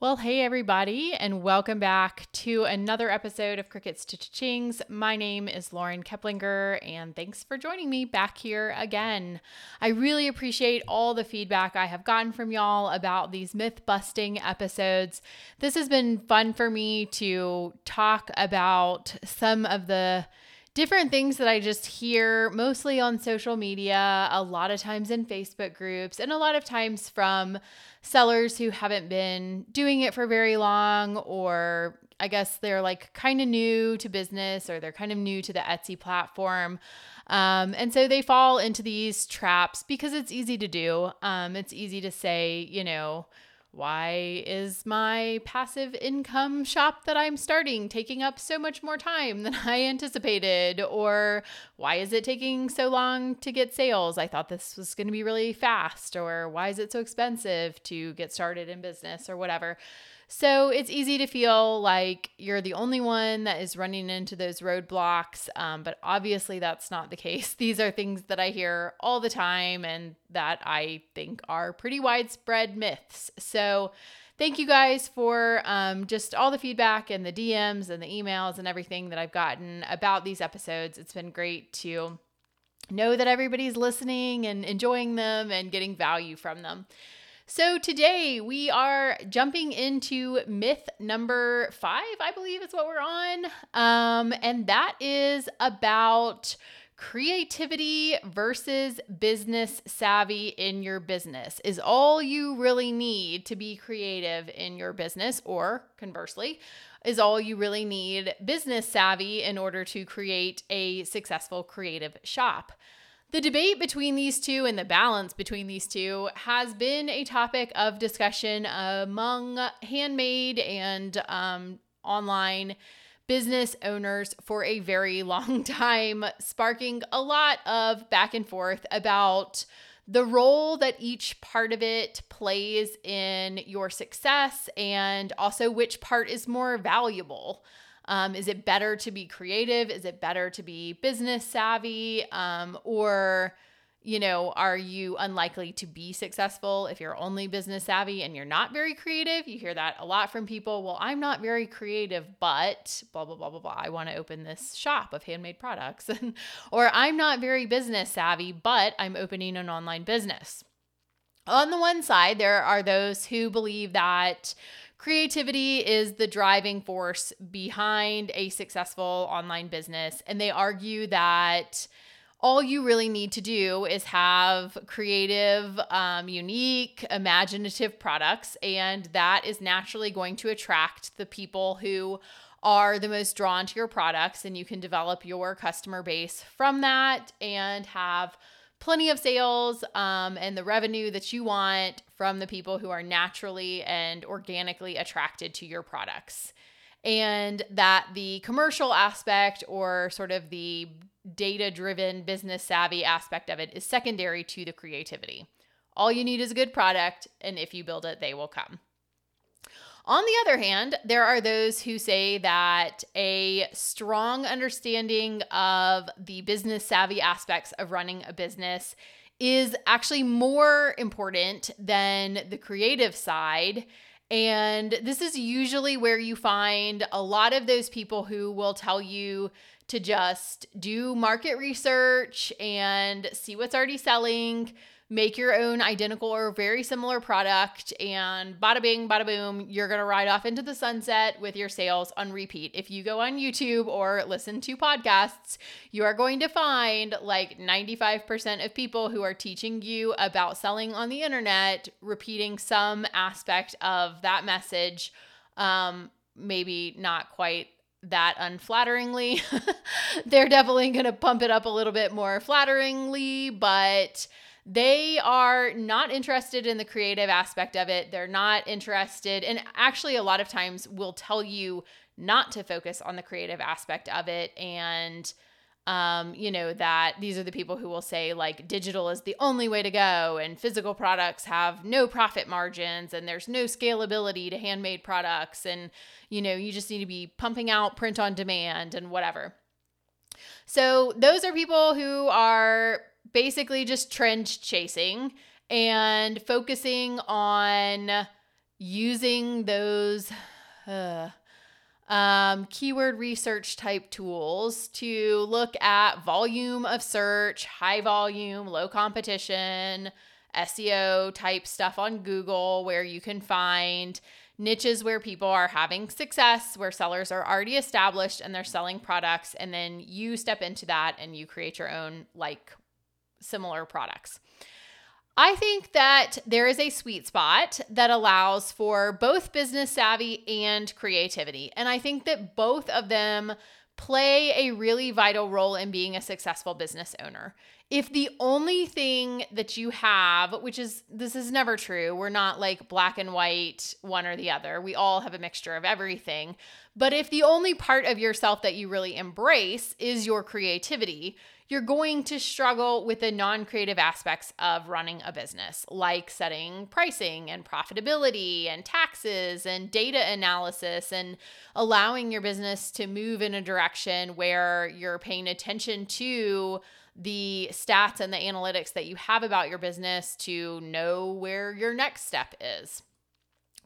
Well, hey everybody, and welcome back to another episode of Crickets to Chings. My name is Lauren Keplinger, and thanks for joining me back here again. I really appreciate all the feedback I have gotten from y'all about these myth busting episodes. This has been fun for me to talk about some of the different things that I just hear mostly on social media, a lot of times in Facebook groups, and a lot of times from sellers who haven't been doing it for very long or I guess they're like kind of new to business or they're kind of new to the Etsy platform. Um, and so they fall into these traps because it's easy to do. Um, it's easy to say, you know, why is my passive income shop that I'm starting taking up so much more time than I anticipated? Or why is it taking so long to get sales? I thought this was going to be really fast. Or why is it so expensive to get started in business or whatever? So it's easy to feel like you're the only one that is running into those roadblocks. Um, but obviously, that's not the case. These are things that I hear all the time and that I think are pretty widespread myths. So thank you guys for um, just all the feedback and the DMs and the emails and everything that I've gotten about these episodes. It's been great to know that everybody's listening and enjoying them and getting value from them. So today we are jumping into myth number five, I believe is what we're on. Um, and that is about creativity versus business savvy in your business. Is all you really need to be creative in your business, or conversely, is all you really need business savvy in order to create a successful creative shop? The debate between these two and the balance between these two has been a topic of discussion among handmade and um, online business owners for a very long time, sparking a lot of back and forth about the role that each part of it plays in your success and also which part is more valuable. Um, is it better to be creative? Is it better to be business savvy? Um, or, you know, are you unlikely to be successful if you're only business savvy and you're not very creative? You hear that a lot from people. Well, I'm not very creative, but blah, blah, blah, blah, blah. I want to open this shop of handmade products. or I'm not very business savvy, but I'm opening an online business. On the one side, there are those who believe that Creativity is the driving force behind a successful online business. And they argue that all you really need to do is have creative, um, unique, imaginative products. And that is naturally going to attract the people who are the most drawn to your products. And you can develop your customer base from that and have plenty of sales um, and the revenue that you want from the people who are naturally and organically attracted to your products. And that the commercial aspect or sort of the data driven, business savvy aspect of it is secondary to the creativity. All you need is a good product, and if you build it, they will come. On the other hand, there are those who say that a strong understanding of the business savvy aspects of running a business is actually more important than the creative side. And this is usually where you find a lot of those people who will tell you to just do market research and see what's already selling, make your own identical or very similar product and bada bing, bada boom, you're to ride off into the sunset with your sales on repeat. If you go on YouTube or listen to podcasts, you are going to find like 95% of people who are teaching you about selling on the internet repeating some aspect of that message. Um, maybe not quite that unflatteringly. They're definitely going to pump it up a little bit more flatteringly, but they are not interested in the creative aspect of it. They're not interested, and actually, a lot of times will tell you not to focus on the creative aspect of it. And, um, you know, that these are the people who will say, like, digital is the only way to go, and physical products have no profit margins, and there's no scalability to handmade products. And, you know, you just need to be pumping out print on demand and whatever. So, those are people who are basically just trend chasing and focusing on using those uh, um, keyword research type tools to look at volume of search, high volume, low competition, SEO type stuff on Google where you can find niches where people are having success, where sellers are already established and they're selling products. And then you step into that and you create your own like similar products. I think that there is a sweet spot that allows for both business savvy and creativity. And I think that both of them play a really vital role in being a successful business owner. If the only thing that you have, which is this is never true, we're not like black and white, one or the other. We all have a mixture of everything. But if the only part of yourself that you really embrace is your creativity, you're going to struggle with the non creative aspects of running a business, like setting pricing and profitability and taxes and data analysis and allowing your business to move in a direction where you're paying attention to the stats and the analytics that you have about your business to know where your next step is.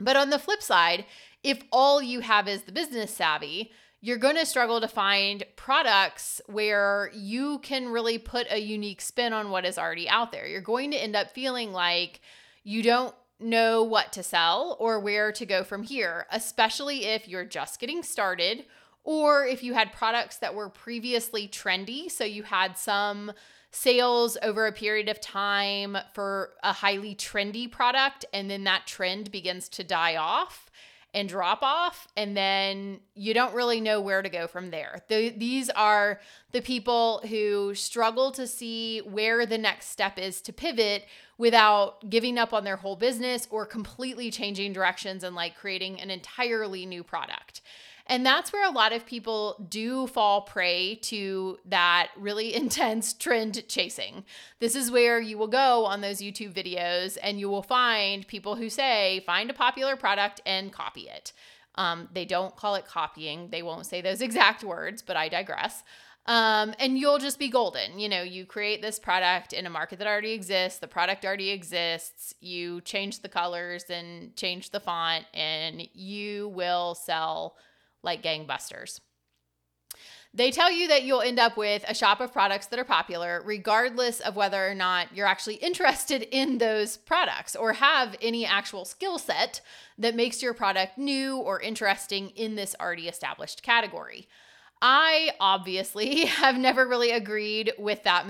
But on the flip side, if all you have is the business savvy, you're going to struggle to find products where you can really put a unique spin on what is already out there. You're going to end up feeling like you don't know what to sell or where to go from here, especially if you're just getting started or if you had products that were previously trendy. So you had some sales over a period of time for a highly trendy product, and then that trend begins to die off and drop off and then you don't really know where to go from there. The, these are the people who struggle to see where the next step is to pivot without giving up on their whole business or completely changing directions and like creating an entirely new product. And that's where a lot of people do fall prey to that really intense trend chasing. This is where you will go on those YouTube videos and you will find people who say, find a popular product and copy it. Um, they don't call it copying, they won't say those exact words, but I digress. Um, and you'll just be golden. You know, you create this product in a market that already exists, the product already exists, you change the colors and change the font, and you will sell like gangbusters. They tell you that you'll end up with a shop of products that are popular, regardless of whether or not you're actually interested in those products or have any actual skill set that makes your product new or interesting in this already established category. I obviously have never really agreed with that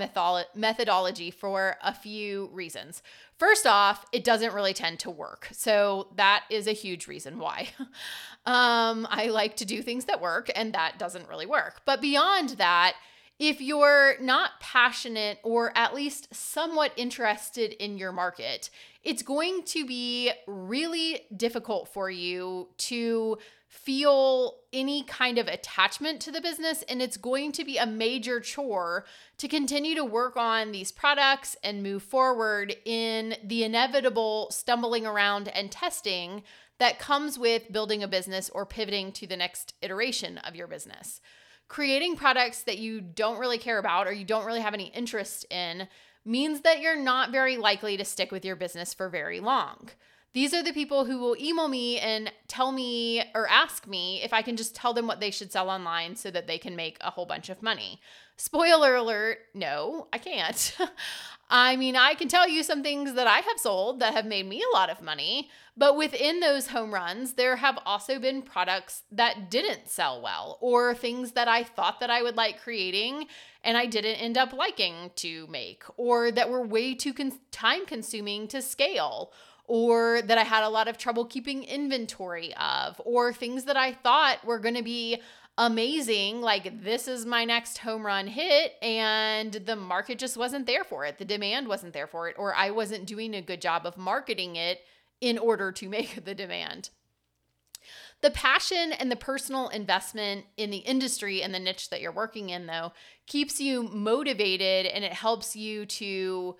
methodology for a few reasons. First off, it doesn't really tend to work. So that is a huge reason why. um, I like to do things that work, and that doesn't really work. But beyond that, if you're not passionate or at least somewhat interested in your market, it's going to be really difficult for you to feel any kind of attachment to the business. And it's going to be a major chore to continue to work on these products and move forward in the inevitable stumbling around and testing that comes with building a business or pivoting to the next iteration of your business. Creating products that you don't really care about or you don't really have any interest in means that you're not very likely to stick with your business for very long. These are the people who will email me and tell me or ask me if I can just tell them what they should sell online so that they can make a whole bunch of money. Spoiler alert, no, I can't. I mean, I can tell you some things that I have sold that have made me a lot of money, but within those home runs, there have also been products that didn't sell well or things that I thought that I would like creating and I didn't end up liking to make or that were way too con- time consuming to scale or that I had a lot of trouble keeping inventory of, or things that I thought were going to be amazing. Like, this is my next home run hit, and the market just wasn't there for it. The demand wasn't there for it, or I wasn't doing a good job of marketing it in order to make the demand. The passion and the personal investment in the industry and the niche that you're working in, though, keeps you motivated and it helps you to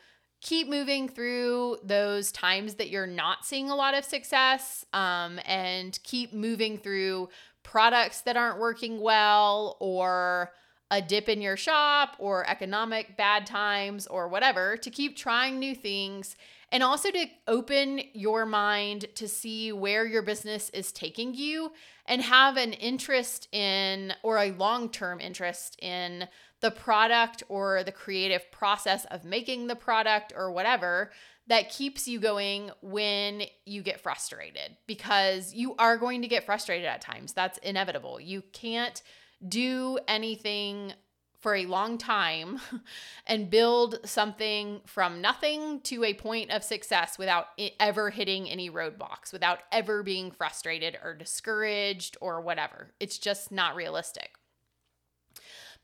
keep moving through those times that you're not seeing a lot of success um, and keep moving through products that aren't working well or a dip in your shop or economic bad times or whatever to keep trying new things and also to open your mind to see where your business is taking you and have an interest in or a long term interest in the product or the creative process of making the product or whatever that keeps you going when you get frustrated because you are going to get frustrated at times. That's inevitable. You can't do anything for a long time and build something from nothing to a point of success without ever hitting any roadblocks, without ever being frustrated or discouraged or whatever. It's just not realistic.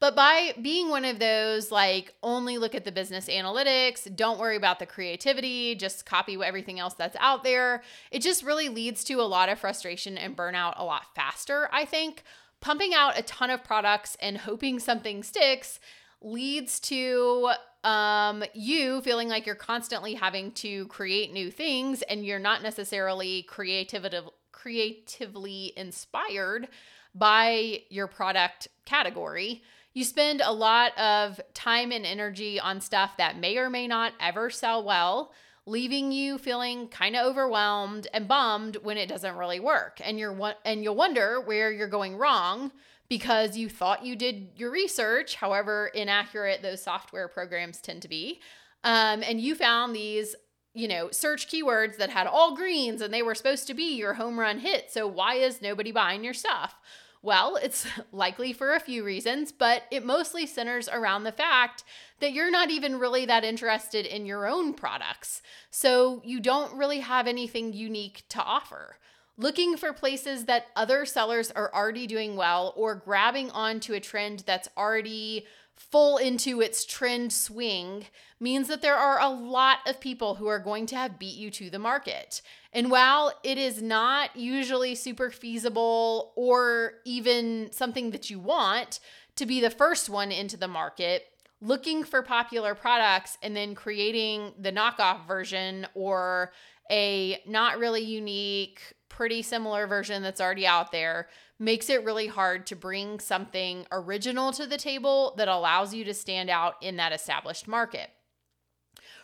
But by being one of those, like, only look at the business analytics, don't worry about the creativity, just copy everything else that's out there, it just really leads to a lot of frustration and burnout a lot faster, I think pumping out a ton of products and hoping something sticks leads to um, you feeling like you're constantly having to create new things and you're not necessarily creativity, creatively inspired by your product category. You spend a lot of time and energy on stuff that may or may not ever sell well leaving you feeling kind of overwhelmed and bummed when it doesn't really work. And you're and you'll wonder where you're going wrong because you thought you did your research, however inaccurate those software programs tend to be. Um, and you found these you know, search keywords that had all greens and they were supposed to be your home run hit. So why is nobody buying your stuff? Well, it's likely for a few reasons, but it mostly centers around the fact that you're not even really that interested in your own products. So you don't really have anything unique to offer. Looking for places that other sellers are already doing well or grabbing onto a trend that's already full into its trend swing means that there are a lot of people who are going to have beat you to the market. And while it is not usually super feasible or even something that you want to be the first one into the market, looking for popular products and then creating the knockoff version or a not really unique, pretty similar version that's already out there makes it really hard to bring something original to the table that allows you to stand out in that established market.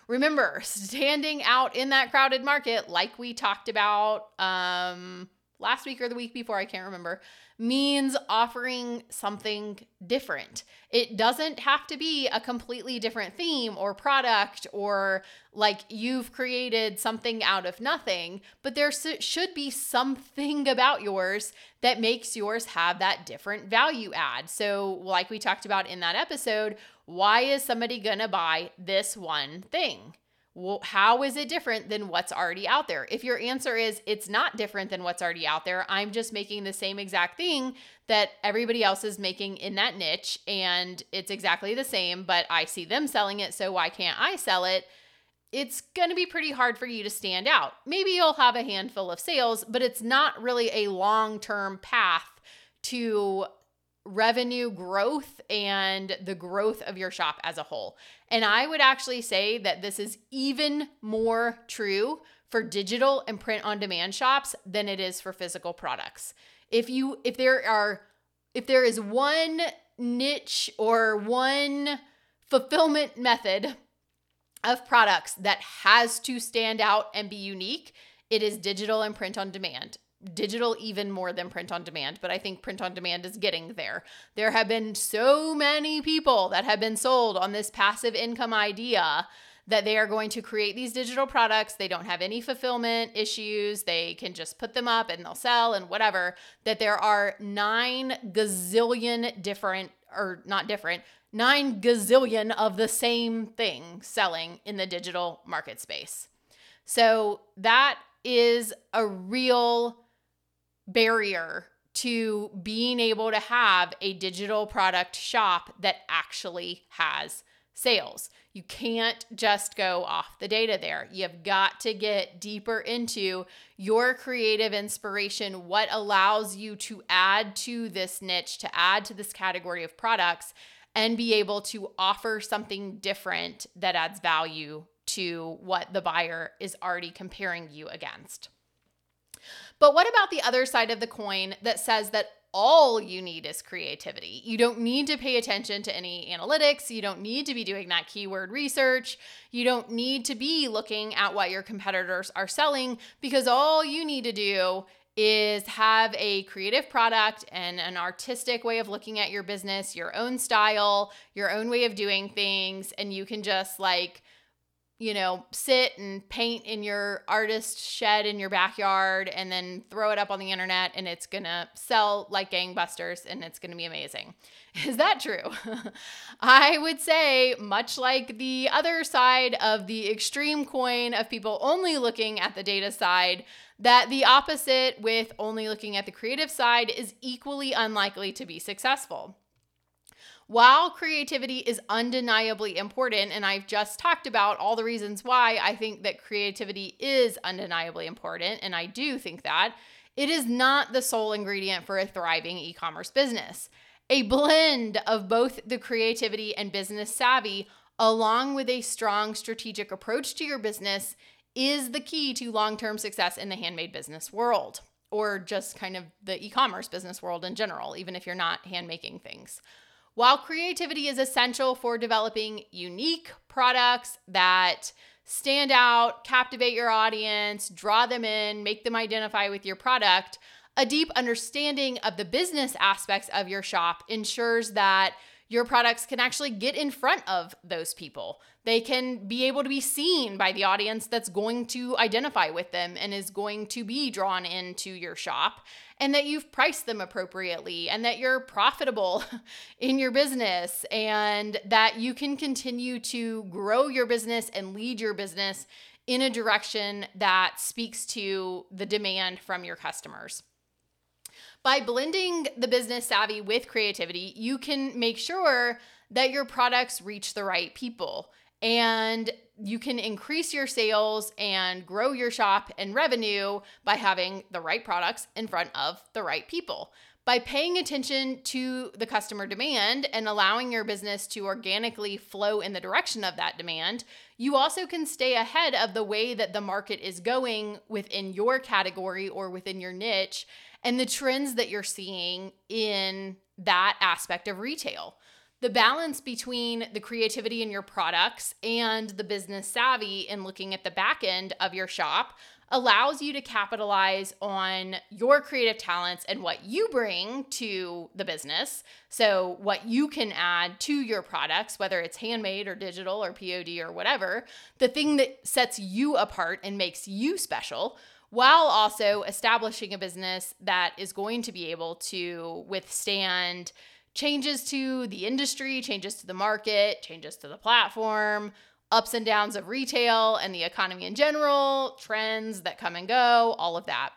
Remember, standing out in that crowded market, like we talked about um, last week or the week before, I can't remember, means offering something different. It doesn't have to be a completely different theme or product or like you've created something out of nothing, but there should be something about yours that makes yours have that different value add. So, like we talked about in that episode, why is somebody going to buy this one thing? Well, how is it different than what's already out there? If your answer is it's not different than what's already out there, I'm just making the same exact thing that everybody else is making in that niche and it's exactly the same, but I see them selling it, so why can't I sell it? It's going to be pretty hard for you to stand out. Maybe you'll have a handful of sales, but it's not really a long term path to revenue growth and the growth of your shop as a whole. And I would actually say that this is even more true for digital and print on demand shops than it is for physical products. If you if there are if there is one niche or one fulfillment method of products that has to stand out and be unique, it is digital and print on demand digital even more than print on demand, but I think print on demand is getting there. There have been so many people that have been sold on this passive income idea that they are going to create these digital products. They don't have any fulfillment issues. They can just put them up and they'll sell and whatever. That there are nine gazillion different, or not different, nine gazillion of the same thing selling in the digital market space. So that is a real barrier to being able to have a digital product shop that actually has sales. You can't just go off the data there. You've got to get deeper into your creative inspiration, what allows you to add to this niche, to add to this category of products, and be able to offer something different that adds value to what the buyer is already comparing you against. But what about the other side of the coin that says that all you need is creativity. You don't need to pay attention to any analytics. You don't need to be doing that keyword research. You don't need to be looking at what your competitors are selling because all you need to do is have a creative product and an artistic way of looking at your business, your own style, your own way of doing things, and you can just like you know, sit and paint in your artist shed in your backyard and then throw it up on the internet and it's gonna sell like gangbusters and it's gonna be amazing. Is that true? I would say, much like the other side of the extreme coin of people only looking at the data side, that the opposite with only looking at the creative side is equally unlikely to be successful. While creativity is undeniably important, and I've just talked about all the reasons why I think that creativity is undeniably important, and I do think that, it is not the sole ingredient for a thriving e commerce business. A blend of both the creativity and business savvy, along with a strong strategic approach to your business, is the key to long term success in the handmade business world, or just kind of the e commerce business world in general, even if you're not hand making things. While creativity is essential for developing unique products that stand out, captivate your audience, draw them in, make them identify with your product, a deep understanding of the business aspects of your shop ensures that your products can actually get in front of those people. They can be able to be seen by the audience that's going to identify with them and is going to be drawn into your shop, and that you've priced them appropriately, and that you're profitable in your business, and that you can continue to grow your business and lead your business in a direction that speaks to the demand from your customers. By blending the business savvy with creativity, you can make sure that your products reach the right people and you can increase your sales and grow your shop and revenue by having the right products in front of the right people. By paying attention to the customer demand and allowing your business to organically flow in the direction of that demand, you also can stay ahead of the way that the market is going within your category or within your niche and the trends that you're seeing in that aspect of retail. The balance between the creativity in your products and the business savvy in looking at the back end of your shop allows you to capitalize on your creative talents and what you bring to the business. So, what you can add to your products, whether it's handmade or digital or POD or whatever, the thing that sets you apart and makes you special while also establishing a business that is going to be able to withstand changes to the industry, changes to the market, changes to the platform, ups and downs of retail and the economy in general, trends that come and go, all of that.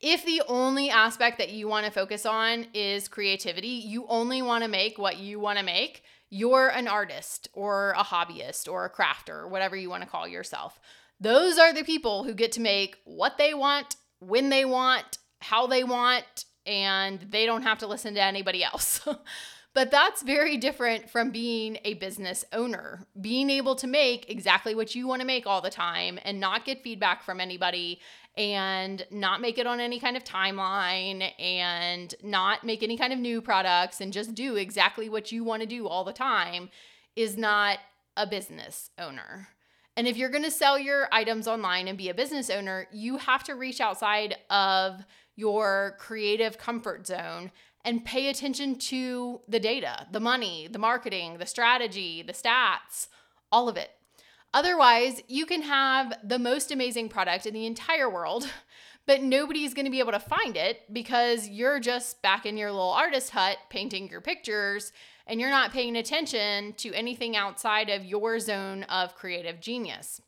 If the only aspect that you want to focus on is creativity, you only want to make what you want to make, you're an artist or a hobbyist or a crafter, whatever you want to call yourself. Those are the people who get to make what they want, when they want, how they want, and they don't have to listen to anybody else. but that's very different from being a business owner. Being able to make exactly what you want to make all the time and not get feedback from anybody and not make it on any kind of timeline and not make any kind of new products and just do exactly what you want to do all the time is not a business owner. And if you're going to sell your items online and be a business owner, you have to reach outside of your creative comfort zone and pay attention to the data, the money, the marketing, the strategy, the stats, all of it. Otherwise, you can have the most amazing product in the entire world, but nobody's going to be able to find it because you're just back in your little artist hut painting your pictures and you're not paying attention to anything outside of your zone of creative genius.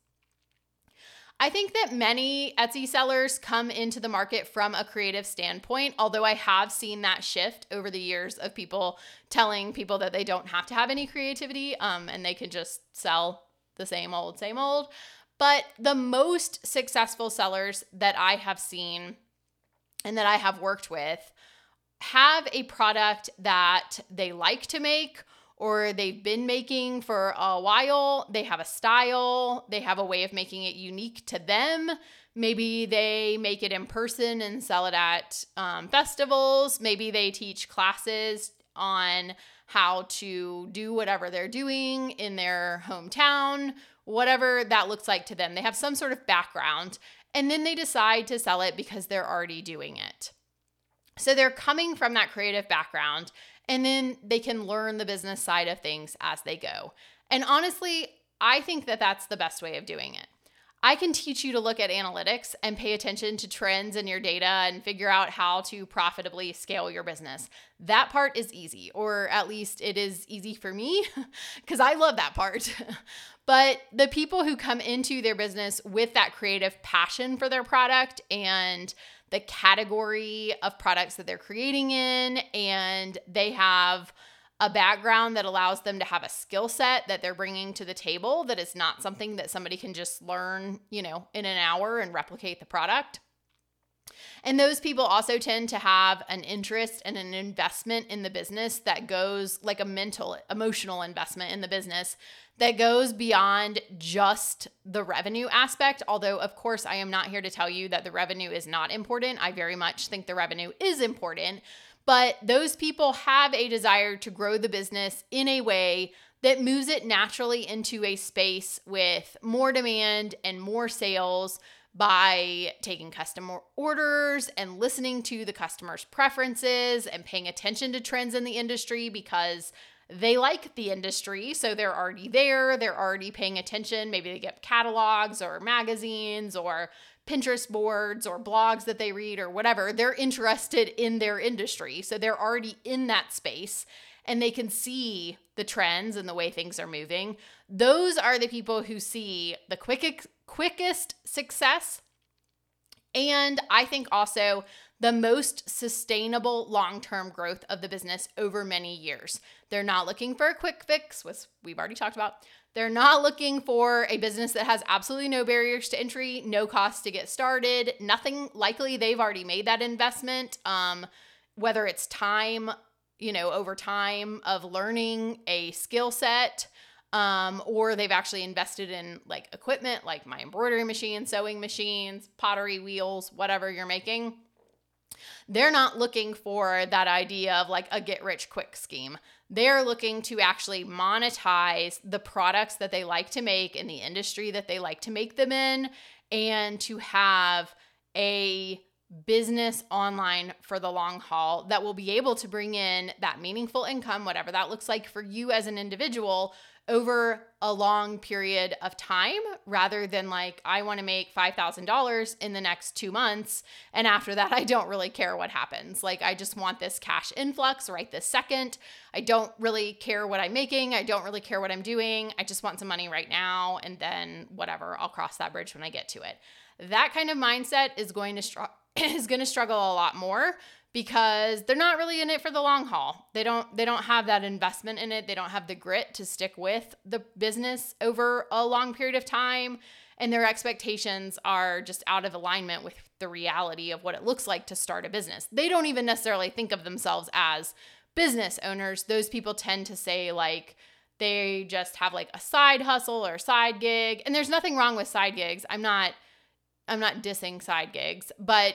I think that many Etsy sellers come into the market from a creative standpoint, although I have seen that shift over the years of people telling people that they don't have to have any creativity um, and they can just sell the same old, same old. But the most successful sellers that I have seen and that I have worked with have a product that they like to make or they've been making for a while. They have a style, they have a way of making it unique to them. Maybe they make it in person and sell it at um, festivals. Maybe they teach classes on how to do whatever they're doing in their hometown, whatever that looks like to them. They have some sort of background and then they decide to sell it because they're already doing it. So they're coming from that creative background and then they can learn the business side of things as they go. And honestly, I think that that's the best way of doing it. I can teach you to look at analytics and pay attention to trends in your data and figure out how to profitably scale your business. That part is easy, or at least it is easy for me because I love that part. but the people who come into their business with that creative passion for their product and the category of products that they're creating in, and they have a background that allows them to have a skill set that they're bringing to the table that is not something that somebody can just learn, you know, in an hour and replicate the product. And those people also tend to have an interest and an investment in the business that goes like a mental, emotional investment in the business that goes beyond just the revenue aspect. Although, of course, I am not here to tell you that the revenue is not important. I very much think the revenue is important. But those people have a desire to grow the business in a way that moves it naturally into a space with more demand and more sales by taking customer orders and listening to the customer's preferences and paying attention to trends in the industry because they like the industry. So they're already there, they're already paying attention. Maybe they get catalogs or magazines or Pinterest boards or blogs that they read or whatever, they're interested in their industry. So they're already in that space and they can see the trends and the way things are moving. Those are the people who see the quickest quickest success and I think also the most sustainable long-term growth of the business over many years. They're not looking for a quick fix, which we've already talked about. They're not looking for a business that has absolutely no barriers to entry, no cost to get started, nothing likely they've already made that investment. Um, whether it's time, you know, over time of learning a skill set, um, or they've actually invested in like equipment like my embroidery machine, sewing machines, pottery wheels, whatever you're making. They're not looking for that idea of like a get rich quick scheme. They're looking to actually monetize the products that they like to make in the industry that they like to make them in and to have a business online for the long haul that will be able to bring in that meaningful income, whatever that looks like for you as an individual, over a long period of time rather than like, I want to make $5,000 in the next two months. And after that, I don't really care what happens. Like, I just want this cash influx right this second. I don't really care what I'm making. I don't really care what I'm doing. I just want some money right now. And then whatever, I'll cross that bridge when I get to it. That kind of mindset is going to str- is going to struggle a lot more because they're not really in it for the long haul. They don't they don't have that investment in it. They don't have the grit to stick with the business over a long period of time and their expectations are just out of alignment with the reality of what it looks like to start a business. They don't even necessarily think of themselves as business owners. Those people tend to say like they just have like a side hustle or side gig. And there's nothing wrong with side gigs. I'm not I'm not dissing side gigs, but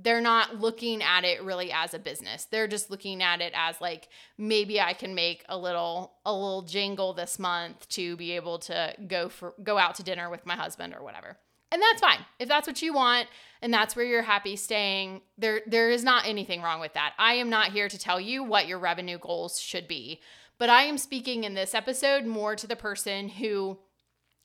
they're not looking at it really as a business. They're just looking at it as like maybe I can make a little a little jingle this month to be able to go for go out to dinner with my husband or whatever. And that's fine. If that's what you want and that's where you're happy staying, there there is not anything wrong with that. I am not here to tell you what your revenue goals should be, but I am speaking in this episode more to the person who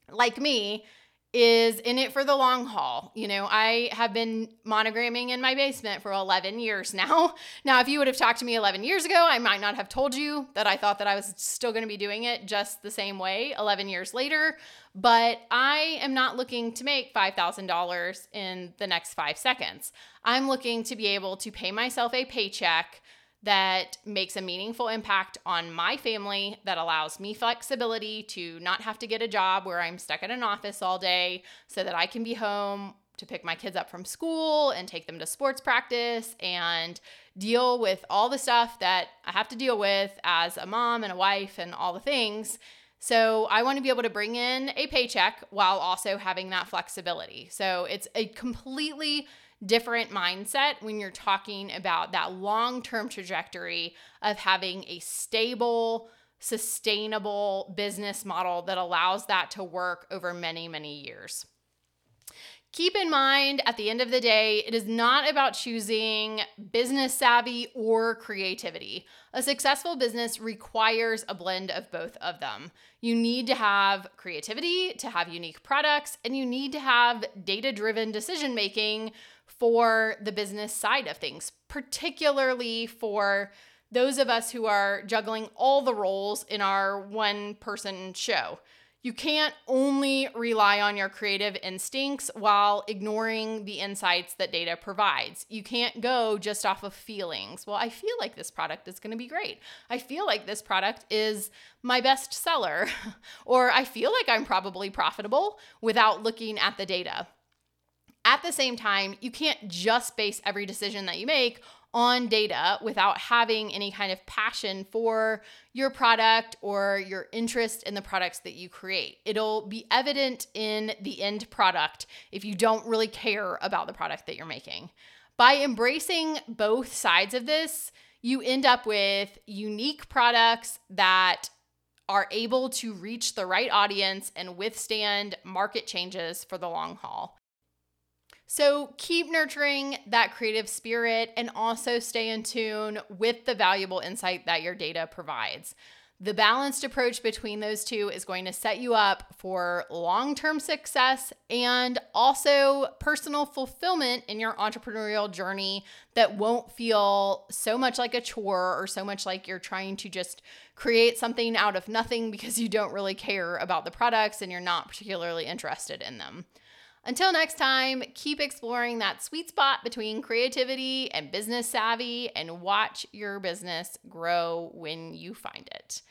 like me is in it for the long haul. You know, I have been monogramming in my basement for 11 years now. Now, if you would have talked to me 11 years ago, I might not have told you that I thought that I was still going to be doing it just the same way 11 years later. But I am not looking to make $5,000 in the next five seconds. I'm looking to be able to pay myself a paycheck that makes a meaningful impact on my family, that allows me flexibility to not have to get a job where I'm stuck in an office all day so that I can be home to to pick my kids up from school and take them to sports practice and deal with all the stuff that I have to deal with as a mom and a wife and all the things. So I want to be able to bring in a paycheck while also having that flexibility. So it's a completely different mindset when you're talking about that long term trajectory of having a stable, sustainable business model that allows that to work over many, many years. Keep in mind, at the end of the day, it is not about choosing business savvy or creativity. A successful business requires a blend of both of them. You need to have creativity to have unique products, and you need to have data driven decision making for the business side of things, particularly for those of us who are juggling all the roles in our one person show. You can't only rely on your creative instincts while ignoring the insights that data provides. You can't go just off of feelings. Well, I feel like this product is going to be great. I feel like this product is my best seller, or I feel like I'm probably profitable without looking at the data. At the same time, you can't just base every decision that you make on data without having any kind of passion for your product or your interest in the products that you create. It'll be evident in the end product if you don't really care about the product that you're making. By embracing both sides of this, you end up with unique products that are able to reach the right audience and withstand market changes for the long haul. So keep nurturing that creative spirit and also stay in tune with the valuable insight that your data provides. The balanced approach between those two is going to set you up for long term success and also personal fulfillment in your entrepreneurial journey that won't feel so much like a chore or so much like you're trying to just create something out of nothing because you don't really care about the products and you're not particularly interested in them. Until next time, keep exploring that sweet spot between creativity and business savvy and watch your business grow when you find it.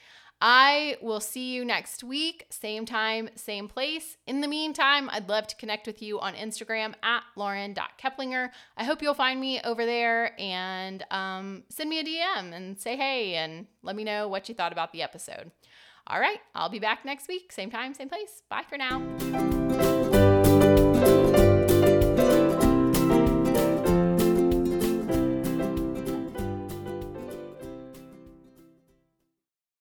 I will see you next week, same time, same place. In the meantime, I'd love to connect with you on Instagram at lauren.keplinger. I hope you'll find me over there and um, send me a DM and say hey and let me know what you thought about the episode. All right, I'll be back next week, same time, same place. Bye for now.